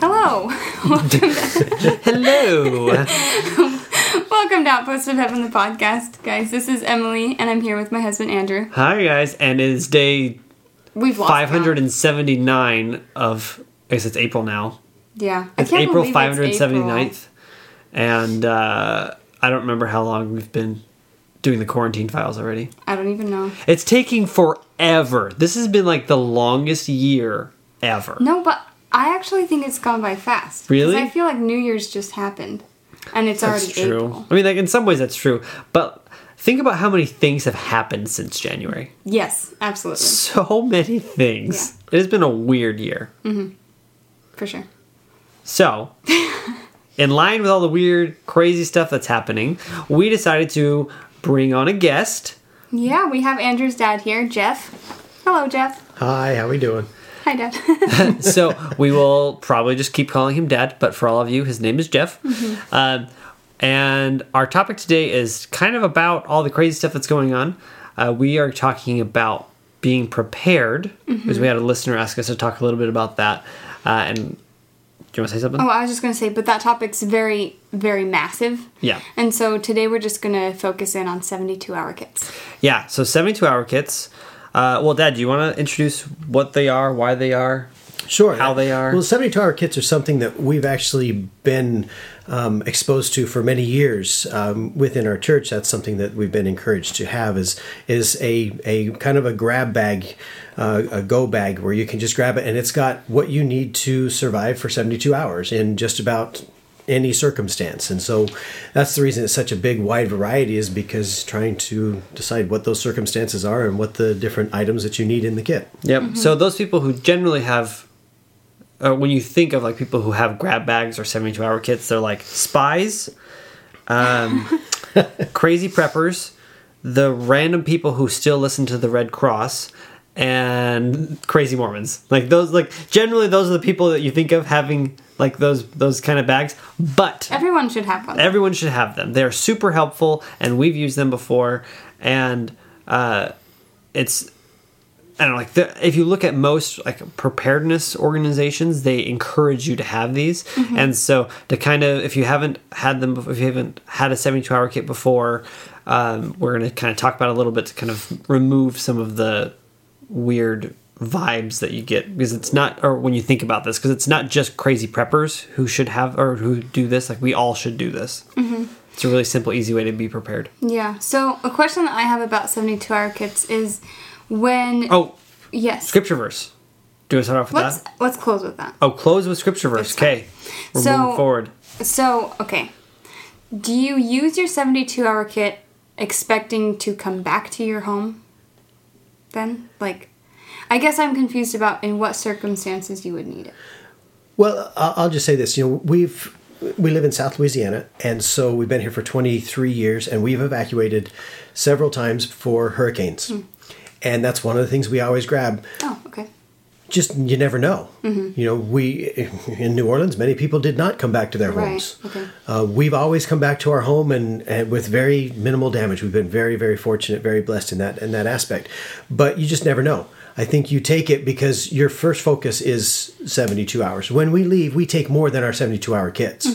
Hello! Welcome to, Hello! welcome to Outpost of Heaven, the podcast. Guys, this is Emily, and I'm here with my husband Andrew. Hi, guys, and it is day We've lost count. 579 of, I guess it's April now. Yeah. I It's can't April believe it's 579th. April. And uh, I don't remember how long we've been doing the quarantine files already. I don't even know. It's taking forever. This has been like the longest year ever. No, but I actually think it's gone by fast. Really? I feel like New Year's just happened, and it's That's already true. April. I mean, like in some ways that's true, but think about how many things have happened since January. Yes, absolutely, So many things. It has been a weird year. Mm-hmm. For sure. So, in line with all the weird, crazy stuff that's happening, we decided to bring on a guest. Yeah, we have Andrew's dad here, Jeff. Hello, Jeff. Hi, how are we doing? Hi, Dad. so we will probably just keep calling him Dad, but for all of you, his name is Jeff. Um, and our topic today is kind of about all the crazy stuff that's going on. Uh, we are talking about being prepared because we had a listener ask us to talk a little bit about that. Uh, and do you want to say something? oh, I was just gonna say, but that topic's very, very massive. Yeah. And so today we're just gonna focus in on 72 hour kits. Yeah, so 72 hour kits. Uh, well, Dad, do you want to introduce what they are, why they are? Sure. How they are. Well, 72 hour kits are something that we've actually been um, exposed to for many years um, within our church. That's something that we've been encouraged to have is is a, a kind of a grab bag, uh, a go bag where you can just grab it and it's got what you need to survive for 72 hours in just about any circumstance. And so that's the reason it's such a big wide variety is because trying to decide what those circumstances are and what the different items that you need in the kit. Yep. So those people who generally have, uh, when you think of like people who have grab bags or 72 hour kits, they're like spies, um, crazy preppers, the random people who still listen to the Red Cross, and crazy Mormons. Like those, like generally those are the people that you think of having like those those kind of bags. But Everyone should have one. everyone should have them. They're super helpful, and we've used them before. And uh, it's I don't know, like the, if you look at most like preparedness organizations, they encourage you to have these. And so to kind of if you haven't had them, if you haven't had a seventy-two hour kit before, um, we're going to kind of talk about a little bit to kind of remove some of the weird vibes that you get because it's not or when you think about this because it's not just crazy preppers who should have or who do this like we all should do this mm-hmm. it's a really simple easy way to be prepared Yeah. So a question that I have about 72 hour kits is when. oh yes. scripture verse do we start off with Let's that let's close with that. oh close with scripture verse okay we're So- moving forward So, okay. Do you use your 72 hour kit expecting to come back to your home then? Like, I guess I'm confused about in what circumstances you would need it. Well, I'll just say this. You know, we've we live in South Louisiana, and so we've been here for 23 years, and we've evacuated several times for hurricanes. Hmm. And that's one of the things we always grab. Oh, okay. Just you never know. You know, we in New Orleans, many people did not come back to their Right, homes. okay. Uh, we've always come back to our home and, and with very minimal damage. We've been very, very fortunate, very blessed in that in that aspect. But you just never know. I think you take it because your first focus is 72 hours. When we leave, we take more than our 72 hour kits,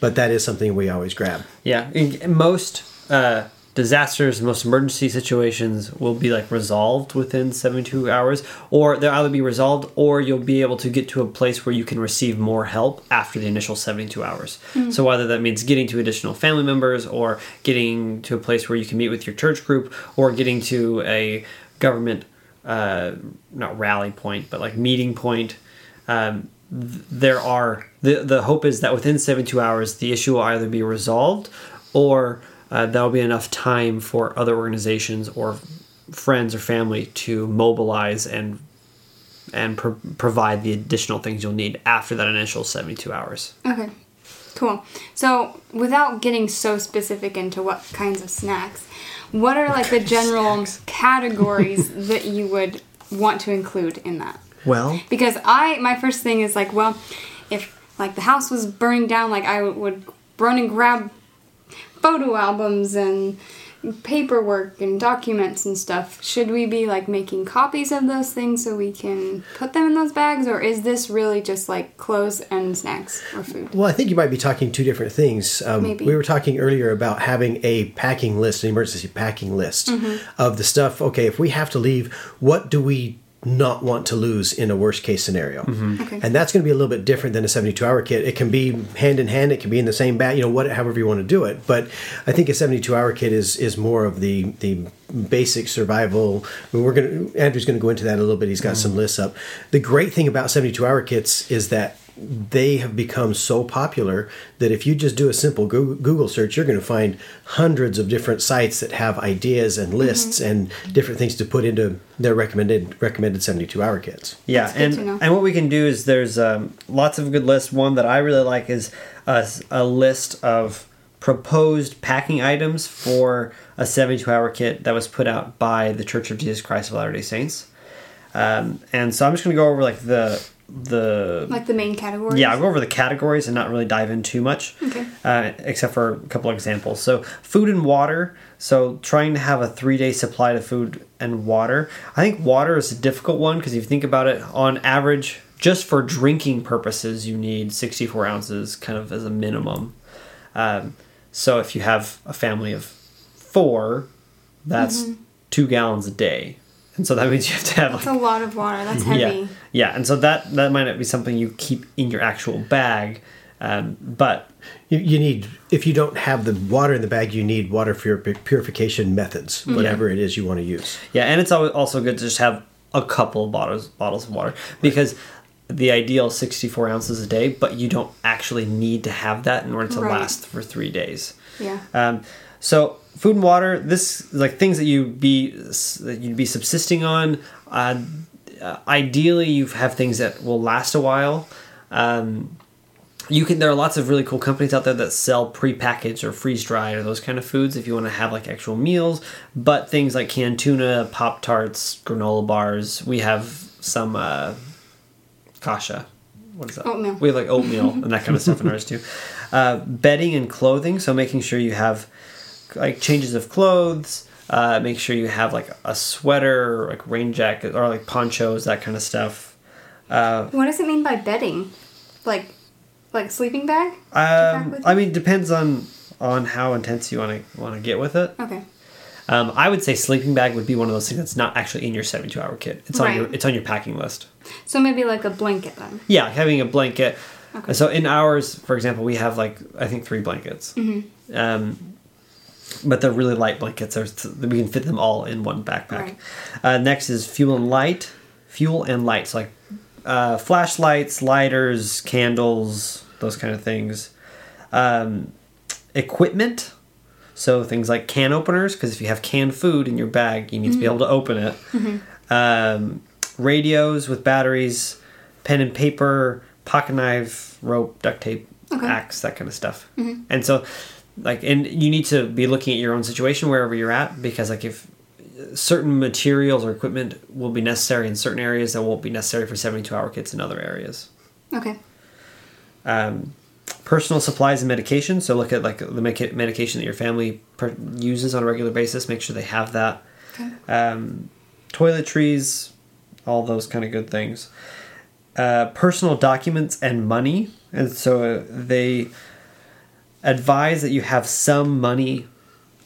but that is something we always grab. yeah in, in most uh disasters most emergency situations will be like resolved within 72 hours or they'll either be resolved or you'll be able to get to a place where you can receive more help after the initial 72 hours. So whether that means getting to additional family members or getting to a place where you can meet with your church group or getting to a government uh, not rally point but like meeting point um, there are the the hope is that within 72 hours the issue will either be resolved or uh, that'll be enough time for other organizations or friends or family to mobilize and and pro- provide the additional things you'll need after that initial 72 hours. Okay. Cool. So, without getting so specific into what kinds of snacks, what are like the general categories that you would want to include in that? Well, Because I, my first thing is like, well, if like the house was burning down, like I would run and grab photo albums and paperwork and documents and stuff. Should we be like making copies of those things so we can put them in those bags, or is this really just like clothes and snacks or food? Well, I think you might be talking two different things. Um, Maybe. We were talking earlier about having a packing list, an emergency packing list of the stuff. Okay, if we have to leave, what do we not want to lose in a worst case scenario? Mm-hmm. Okay. And that's going to be a little bit different than a 72 hour kit. It can be hand in hand, it can be in the same bag, you know, what, however you want to do it. But I think a 72 hour kit is, is more of the, the basic survival. I mean, we're going to, Andrew's going to go into that a little bit. He's got some mm-hmm. lists up. The great thing about 72 hour kits is that they have become so popular that if you just do a simple Google search, you're going to find hundreds of different sites that have ideas and lists and different things to put into their recommended recommended 72 hour kits. Yeah, and and what we can do is there's um, lots of good lists. One that I really like is a, a list of proposed packing items for a 72 hour kit that was put out by the Church of Jesus Christ of Latter Day Saints. Um, and so I'm just going to go over like the the Like the main categories? yeah, I'll go over the categories and not really dive in too much, Okay. uh, except for a couple examples. So, food and water. So, trying to have a three day supply of food and water. I think water is a difficult one because if you think about it, on average, just for drinking purposes, you need 64 ounces kind of as a minimum. Um, so, if you have a family of four, that's two gallons a day. And so that means you have to have That's like a lot of water. That's heavy. yeah, yeah, and so that that might not be something you keep in your actual bag, um, but You, you need if you don't have the water in the bag, you need water for your purification methods, whatever it is you want to use. yeah, and it's always also good to just have a couple of bottles bottles of water because the ideal is sixty four ounces a day, but you don't actually need to have that in order to Right. last for three days. Yeah. Um, so food and water, this like things that you be that you'd be subsisting on. Uh, uh, ideally, you have things that will last a while. Um, you can. There are lots of really cool companies out there that sell prepackaged or freeze dried or those kind of foods if you want to have like actual meals. But things like canned tuna, pop tarts, granola bars. We have some uh, kasha. What is that? Oatmeal. We have like oatmeal and that kind of stuff in ours too. Uh, bedding and clothing. So making sure you have like changes of clothes. Uh, make sure you have like a sweater, or, like rain jacket, or like ponchos, that kind of stuff. Uh, What does it mean by bedding? Like, like sleeping bag? Um, I mean, depends on on how intense you want to want to get with it. Okay. Um, I would say sleeping bag would be one of those things that's not actually in your seventy two hour kit. It's on your Right. it's on your packing list. So maybe like a blanket then. Yeah, having a blanket. Okay. So in ours, for example, we have like I think three blankets. Mm-hmm. Um, but they're really light blankets. We can fit them all in one backpack. Right. Uh, next is fuel and light. Fuel and lights like uh, flashlights, lighters, candles, those kind of things. Um, equipment. So things like can openers, because if you have canned food in your bag, you need to be able to open it. Um, radios with batteries, pen and paper, pocket knife, rope, duct tape, Okay. axe, that kind of stuff. And so, like, and you need to be looking at your own situation wherever you're at, because like if certain materials or equipment will be necessary in certain areas that won't be necessary for 72 hour kits in other areas Okay. um, personal supplies and medication. So look at like the medication that your family per- uses on a regular basis. Make sure they have that. Okay. Um, toiletries, all those kind of good things. Uh, personal documents and money, and so they advise that you have some money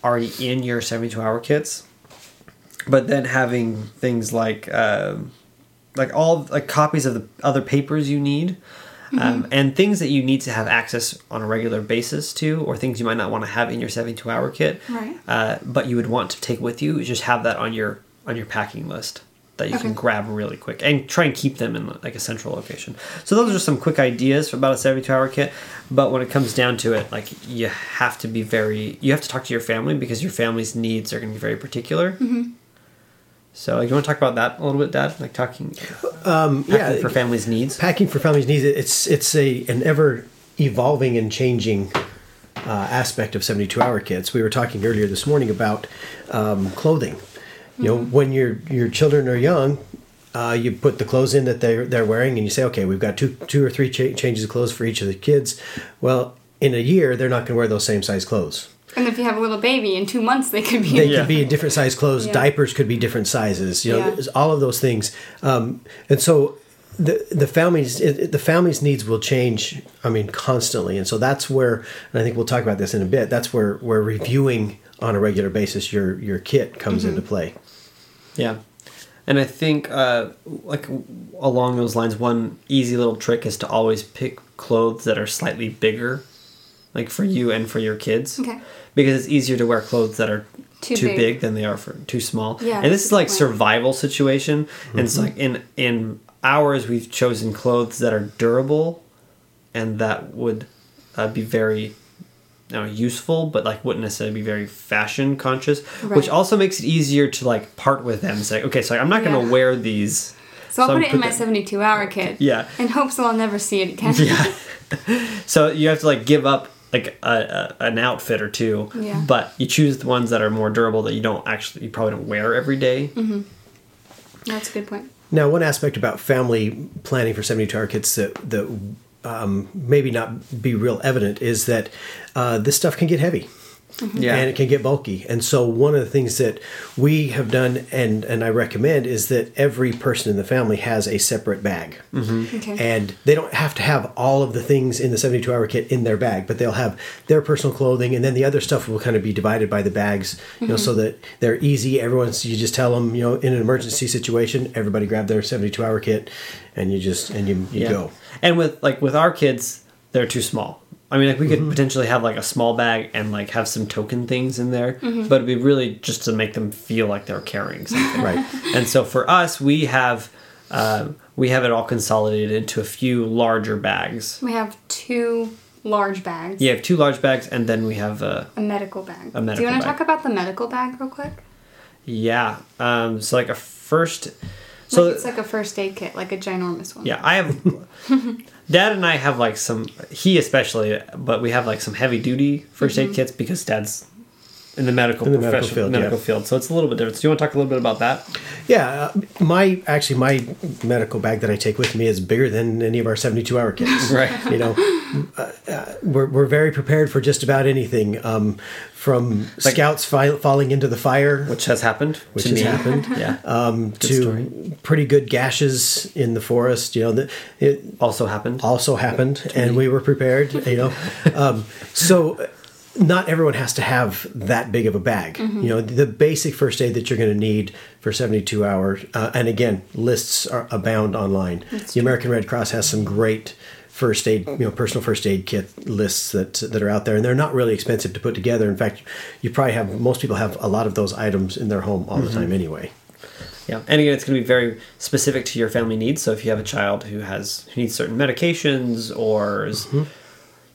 already in your seventy-two hour kits, but then having things like um like all like copies of the other papers you need um, and things that you need to have access on a regular basis to or things you might not want to have in your 72 hour kit Right. uh, but you would want to take with you just have that on your on your packing list that you can grab really quick and try and keep them in like a central location. So those are just some quick ideas for about a 72 hour kit but when it comes down to it like you have to be very you have to talk to your family because your family's needs are going to be very particular. So like, you want to talk about that a little bit dad? Like talking Um, yeah, for families needs? Packing for families needs it's it's a an ever evolving and changing uh, aspect of 72 hour kits. We were talking earlier this morning about um, clothing. You know, when your your children are young, uh, you put the clothes in that they're they're wearing, and you say, okay, we've got two two or three cha- changes of clothes for each of the kids. Well, in a year, they're not going to wear those same size clothes. And if you have a little baby, in two months they could be. They Yeah. could be in different size clothes. Yeah. Diapers could be different sizes. You know, Yeah. all of those things. Um, and so the the families it, it- the families needs will change. I mean, constantly. And so that's where, and I think we'll talk about this in a bit. That's where where reviewing on a regular basis your your kit comes Mm-hmm. into play. Yeah. And I think, uh, like, along those lines, one easy little trick is to always pick clothes that are slightly bigger, like for you and for your kids. Okay. Because it's easier to wear clothes that are Too too, big. big. than they are for too small. Yeah, and this is like good point. survival situation. And it's Mm-hmm. like in in ours, we've chosen clothes that are durable, and that would uh, be very. You know, useful, but like wouldn't necessarily be very fashion conscious, which also makes it easier to like part with them. Say, okay, so I'm not going Yeah. to wear these. So I'll I'm put it in my 72 hour kit. Yeah. In hopes that I'll never see it again. Yeah. so you have to like give up like a, a, an outfit or two, Yeah. but you choose the ones that are more durable that you don't actually you probably don't wear every day. Mm-hmm. That's a good point. Now, one aspect about family planning for 72 hour kits that, that um, maybe not be real evident is that uh, this stuff can get heavy. Yeah. And it can get bulky. And so one of the things that we have done and, and I recommend is that every person in the family has a separate bag. Okay. And they don't have to have all of the things in the 72 hour kit in their bag, but they'll have their personal clothing and then the other stuff will kind of be divided by the bags, you know, so that they're easy. Everyone's, you just tell them, you know, in an emergency situation, everybody grab their 72 hour kit and you just, and you, you Yeah. go. And with like with our kids, they're too small. I mean, like we could potentially have like a small bag and like have some token things in there, but it'd be really just to make them feel like they're carrying something. Right. and so for us, we have uh, we have it all consolidated into a few larger bags. we have two large bags. You have two large bags, and then we have a A medical bag. A Do you want to talk about the medical bag real quick? yeah. Um, so like a first. So like it's like a first aid kit, like a ginormous one. Yeah, I have. Dad and I have like some. He especially, but we have like some heavy duty 1st aid mm-hmm. kits because Dad's in the medical In the medical field, medical yeah. field. So it's a little bit different. So do you want to talk a little bit about that? Yeah, uh, my actually my medical bag that I take with me is bigger than any of our seventy-two hour kits. Right. You know, uh, uh, we're we're very prepared for just about anything, um, from scouts fi- falling into the fire, Which has happened. which has me. happened, Yeah. um, to story. pretty good gashes in the forest. You know, that it also happened. also happened, and we were prepared. You know, um, so not everyone has to have that big of a bag. You know, the basic first aid that you're going to need for 72 hours, uh, and again, lists are abound online. the American Red Cross has some great first aid, you know, personal first aid kit lists that that are out there, and they're not really expensive to put together. In fact, you probably have most people have a lot of those items in their home all the time anyway. Yeah, and again, it's going to be very specific to your family needs. So if you have a child who has who needs certain medications, or is, Mm-hmm.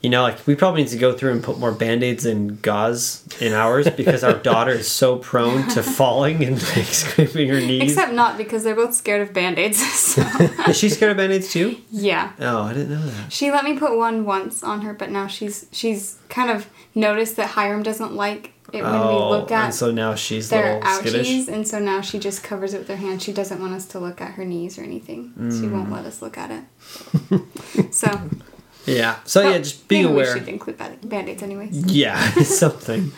You know, like we probably need to go through and put more band aids and gauze in ours because our daughter is so prone to falling and like, scraping her knees. Except not because they're both scared of band aids. So, is she scared of band aids too? yeah. Oh, I didn't know that. She let me put one once on her, but now she's she's kind of noticed that Hiram doesn't like it when we look at. Oh, and so now she's their little skittish. ouchies, and so now she just covers it with her hand. She doesn't want us to look at her knees or anything. She Mm. won't let us look at it. so Yeah. So yeah, just being maybe aware. We should include band aids, anyways. Yeah, something.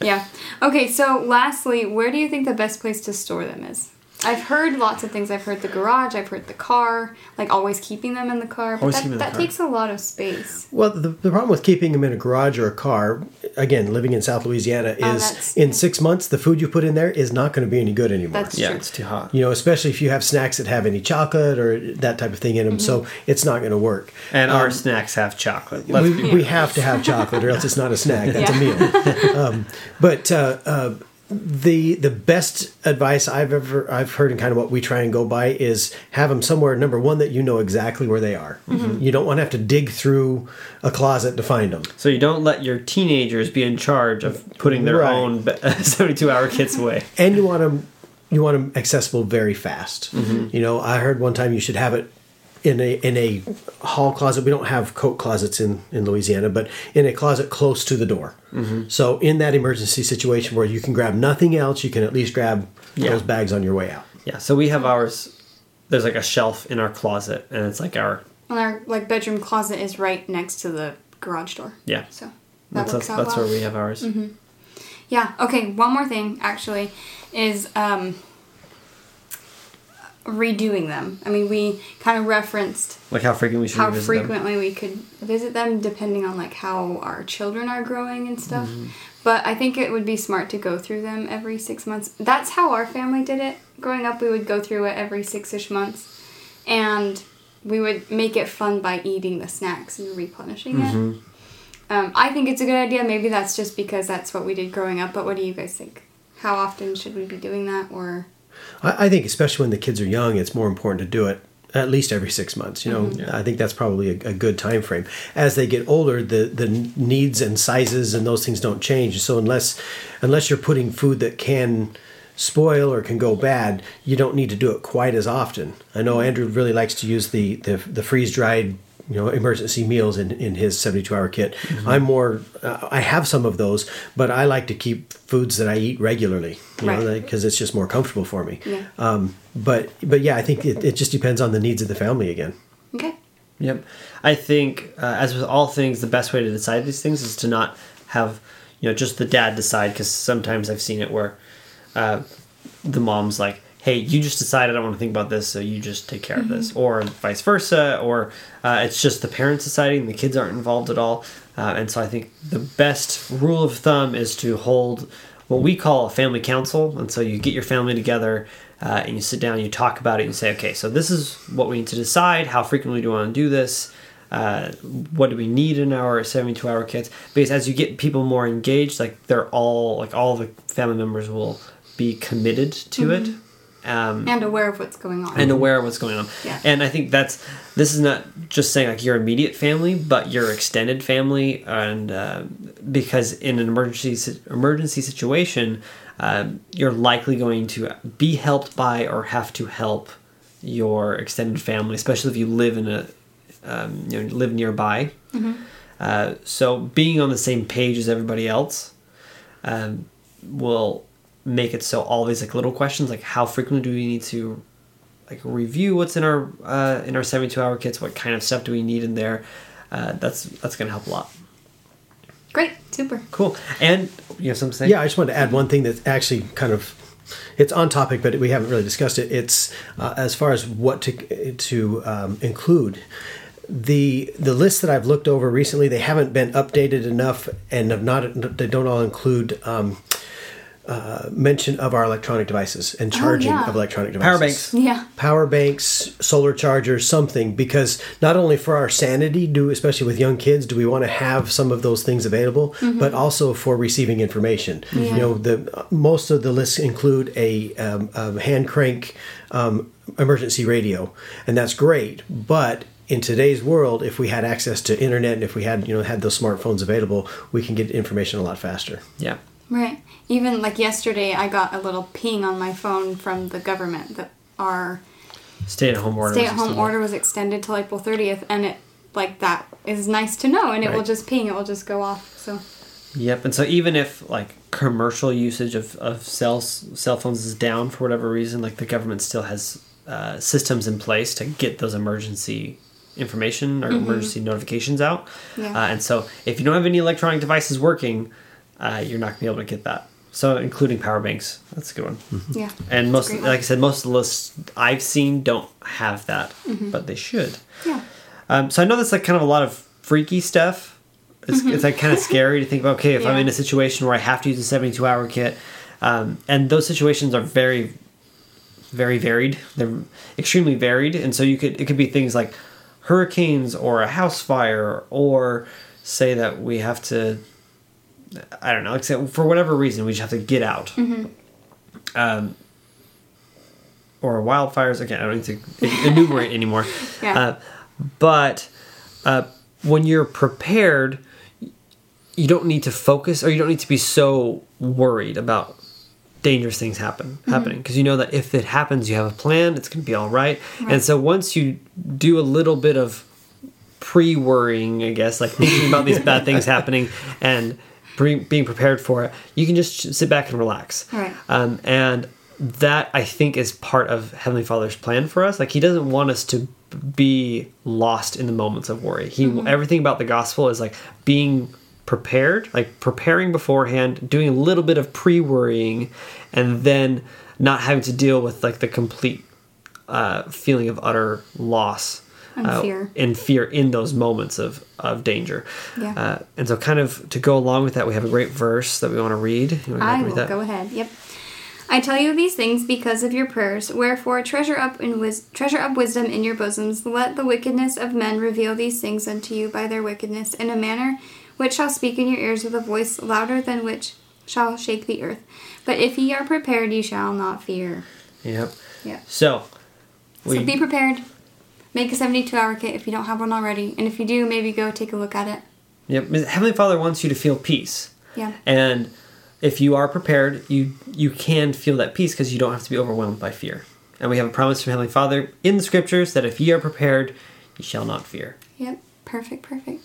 Yeah. Okay, so lastly, where do you think the best place to store them is? I've heard lots of things. I've heard the garage, I've heard the car, like always keeping them in the car. But Always that, keeping them in the that car. takes a lot of space. Well, the, the problem with keeping them in a garage or a car, again, living in South Louisiana, Oh, is that's- in six months, the food you put in there is not going to be any good anymore. That's Yeah, true. it's too hot. you know, especially if you have snacks that have any chocolate or that type of thing in them. So Mm-hmm. it's not going to work. And our snacks have chocolate. Let's We, we have to have chocolate, or else it's not a snack. That's a meal. Um, but uh, uh, the the best advice I've ever I've heard, and kind of what we try and go by, is have them somewhere. Number one, that you know exactly where they are. Mm-hmm. You don't want to have to dig through a closet to find them. So you don't let your teenagers be in charge of putting their Right. own 72 hour kits away. and you want them you want them accessible very fast you know i heard one time you should have it in a in a hall closet. We don't have coat closets in in Louisiana, but in a closet close to the door. Mm-hmm. So in that emergency situation where you can grab nothing else, you can at least grab Yeah. those bags on your way out. Yeah, so we have ours. There's like a shelf in our closet, and it's like our And our like bedroom closet is right next to the garage door. yeah. So that That's works that's, out that's well. where we have ours. Yeah. Okay. One more thing, actually, is um, redoing them. I mean, we kind of referenced Like how frequent we should how revisit them. frequently we could visit them, depending on like how our children are growing and stuff. Mm-hmm. But I think it would be smart to go through them every six months. That's how our family did it. Growing up, we would go through it every six-ish months, and we would make it fun by eating the snacks and replenishing Mm-hmm. it. Um, I think it's a good idea. Maybe that's just because that's what we did growing up. But what do you guys think? How often should we be doing that? Or I, I think, especially when the kids are young, it's more important to do it at least every six months. You know, mm-hmm. I think that's probably a, a good time frame. As they get older, the the needs and sizes and those things don't change. So unless unless you're putting food that can spoil or can go bad, you don't need to do it quite as often. I know mm-hmm. Andrew really likes to use the the, the freeze dried. You know, emergency meals in, in his 72 hour kit. I'm more, uh, I have some of those, but I like to keep foods that I eat regularly, you know, Right. because it's just more comfortable for me. Yeah. Um, but but yeah, I think it, it just depends on the needs of the family again. okay, Yep. I think, uh, as with all things, the best way to decide these things is to not have, you know, just the dad decide. Because sometimes I've seen it where uh, the mom's like, "Hey, you just decided I don't want to think about this, so you just take care of this," or vice versa, or uh, it's just the parents deciding, and the kids aren't involved at all. Uh, and so I think the best rule of thumb is to hold what we call a family council, and so you get your family together. Uh, and you sit down, you talk about it, and you say, okay, so this is what we need to decide. How frequently do we want to do this? Uh, what do we need in our 72 hour kits? Because as you get people more engaged, like they're all, like all the family members will be committed to it. Um, and aware of what's going on. and aware of what's going on. Yeah. And I think that's this is not just saying like your immediate family, but your extended family, and uh, because in an emergency emergency situation, um, you're likely going to be helped by or have to help your extended family, especially if you live in a um, you know live nearby. Mhm. Uh, so being on the same page as everybody else um, will make it so all these like little questions like how frequently do we need to like review what's in our uh, in our 72 hour kits what kind of stuff do we need in there uh, that's that's gonna help a lot Great, super. cool and you have something to say Yeah, I just wanted to add one thing that's actually kind of it's on topic, but we haven't really discussed it. It's uh, as far as what to to um, include. The the list that I've looked over recently, they haven't been updated enough, and have not they don't all include um, uh, mention of our electronic devices and charging yeah. of electronic devices. power banks Yeah. power banks, solar chargers, something because not only for our sanity do especially with young kids do we want to have some of those things available, but also for receiving information. You know, the most of the lists include a, um, a hand crank um, emergency radio, and that's great, but in today's world, if we had access to internet and if we had you know had those smartphones available, we can get information a lot faster. yeah Right. Even like yesterday, I got a little ping on my phone from the government that our stay at home order stay was at home extended. order was extended till April 30th, and it like that is nice to know, and it will just ping, it will just go off. So Yep, and so even if like commercial usage of, of cell cell phones is down for whatever reason, like the government still has uh, systems in place to get those emergency information or emergency notifications out. Yeah. Uh, and so if you don't have any electronic devices working, uh, you're not gonna be able to get that. So including power banks, that's a good one. yeah. And most, great like I said, most of the lists I've seen don't have that, but they should. Yeah. Um, so I know that's like kind of a lot of freaky stuff. It's, it's like kind of scary to think about. Okay, if I'm in a situation where I have to use a 72 hour kit, um, and those situations are very, very varied. They're extremely varied, and so you could it could be things like hurricanes or a house fire, or say that we have to. I don't know. Except for whatever reason, we just have to get out. Um, or wildfires. Again, I don't need to enumerate anymore. Yeah. Uh, but uh, when you're prepared, you don't need to focus or you don't need to be so worried about dangerous things happen happening because you know that if it happens you have a plan it's going to be all right. Right. and so once you do a little bit of pre-worrying i guess like thinking about these bad things happening and being prepared for it you can just sit back and relax. Right. um, and that i think is part of heavenly father's plan for us. Like he doesn't want us to be lost in the moments of worry. He everything about the gospel is like being prepared like preparing beforehand doing a little bit of pre-worrying and then not having to deal with like the complete uh, feeling of utter loss And uh, fear. and fear in those moments of, of danger. Yeah. Uh, and so, kind of to go along with that, we have a great verse that we want to read. You wanna I read will that? go ahead. Yep. I tell you these things because of your prayers. Wherefore, treasure up in wis- treasure up wisdom in your bosoms. Let the wickedness of men reveal these things unto you by their wickedness, in a manner which shall speak in your ears with a voice louder than which shall shake the earth. But if ye are prepared, ye shall not fear. Yep. Yeah. So, we, So be prepared. Make a 72 hour kit if you don't have one already. And if you do, maybe go take a look at it. yep. Heavenly Father wants you to feel peace. Yeah. And if you are prepared, you you can feel that peace because you don't have to be overwhelmed by fear. And we have a promise from Heavenly Father in the scriptures that if ye are prepared, ye shall not fear. Yep. Perfect, perfect.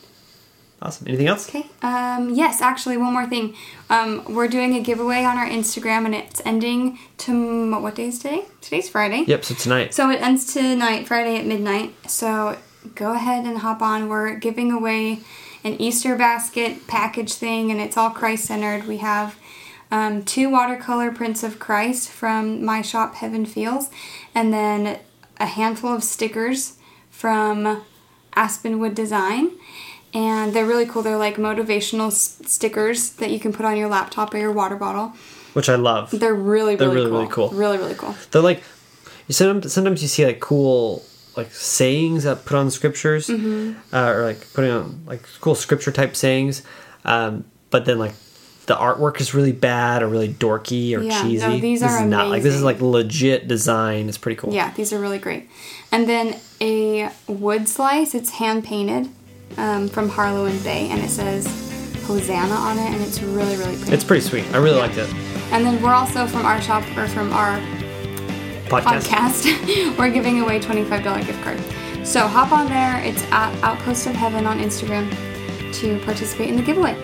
Awesome. Anything else? Okay. Um, yes, actually, one more thing. Um, we're doing a giveaway on our Instagram, and it's ending to what day is today? Today's Friday. Yep. So tonight. So it ends tonight, Friday at midnight. So go ahead and hop on. We're giving away an Easter basket package thing, and it's all Christ centered. We have um, two watercolor prints of Christ from my shop, Heaven Feels, and then a handful of stickers from Aspenwood Design. And they're really cool. They're like motivational s- stickers that you can put on your laptop or your water bottle. which I love. They're really, They're really, really, cool. really cool. Really, really cool. They're like you sometimes sometimes you see like cool like sayings that put on scriptures Mm-hmm. uh, or like putting on like cool scripture type sayings, um, but then like the artwork is really bad or really dorky or Yeah, no, cheesy. these this are is not like this is like legit design. It's pretty cool. Yeah, these are really great. And then a wood slice, it's hand painted um, from Harlow and Bay, and it says Hosanna on it, and it's really, really pretty. It's pretty sweet. I really liked it. and then we're also from our shop, or from our Podcast. podcast, we're giving away $25 gift card. So hop on there. It's at Outpost of Heaven on Instagram to participate in the giveaway.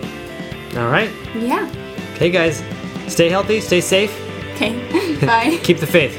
All right. Yeah. Okay, guys. Stay healthy. Stay safe. Okay. Bye. Keep the faith.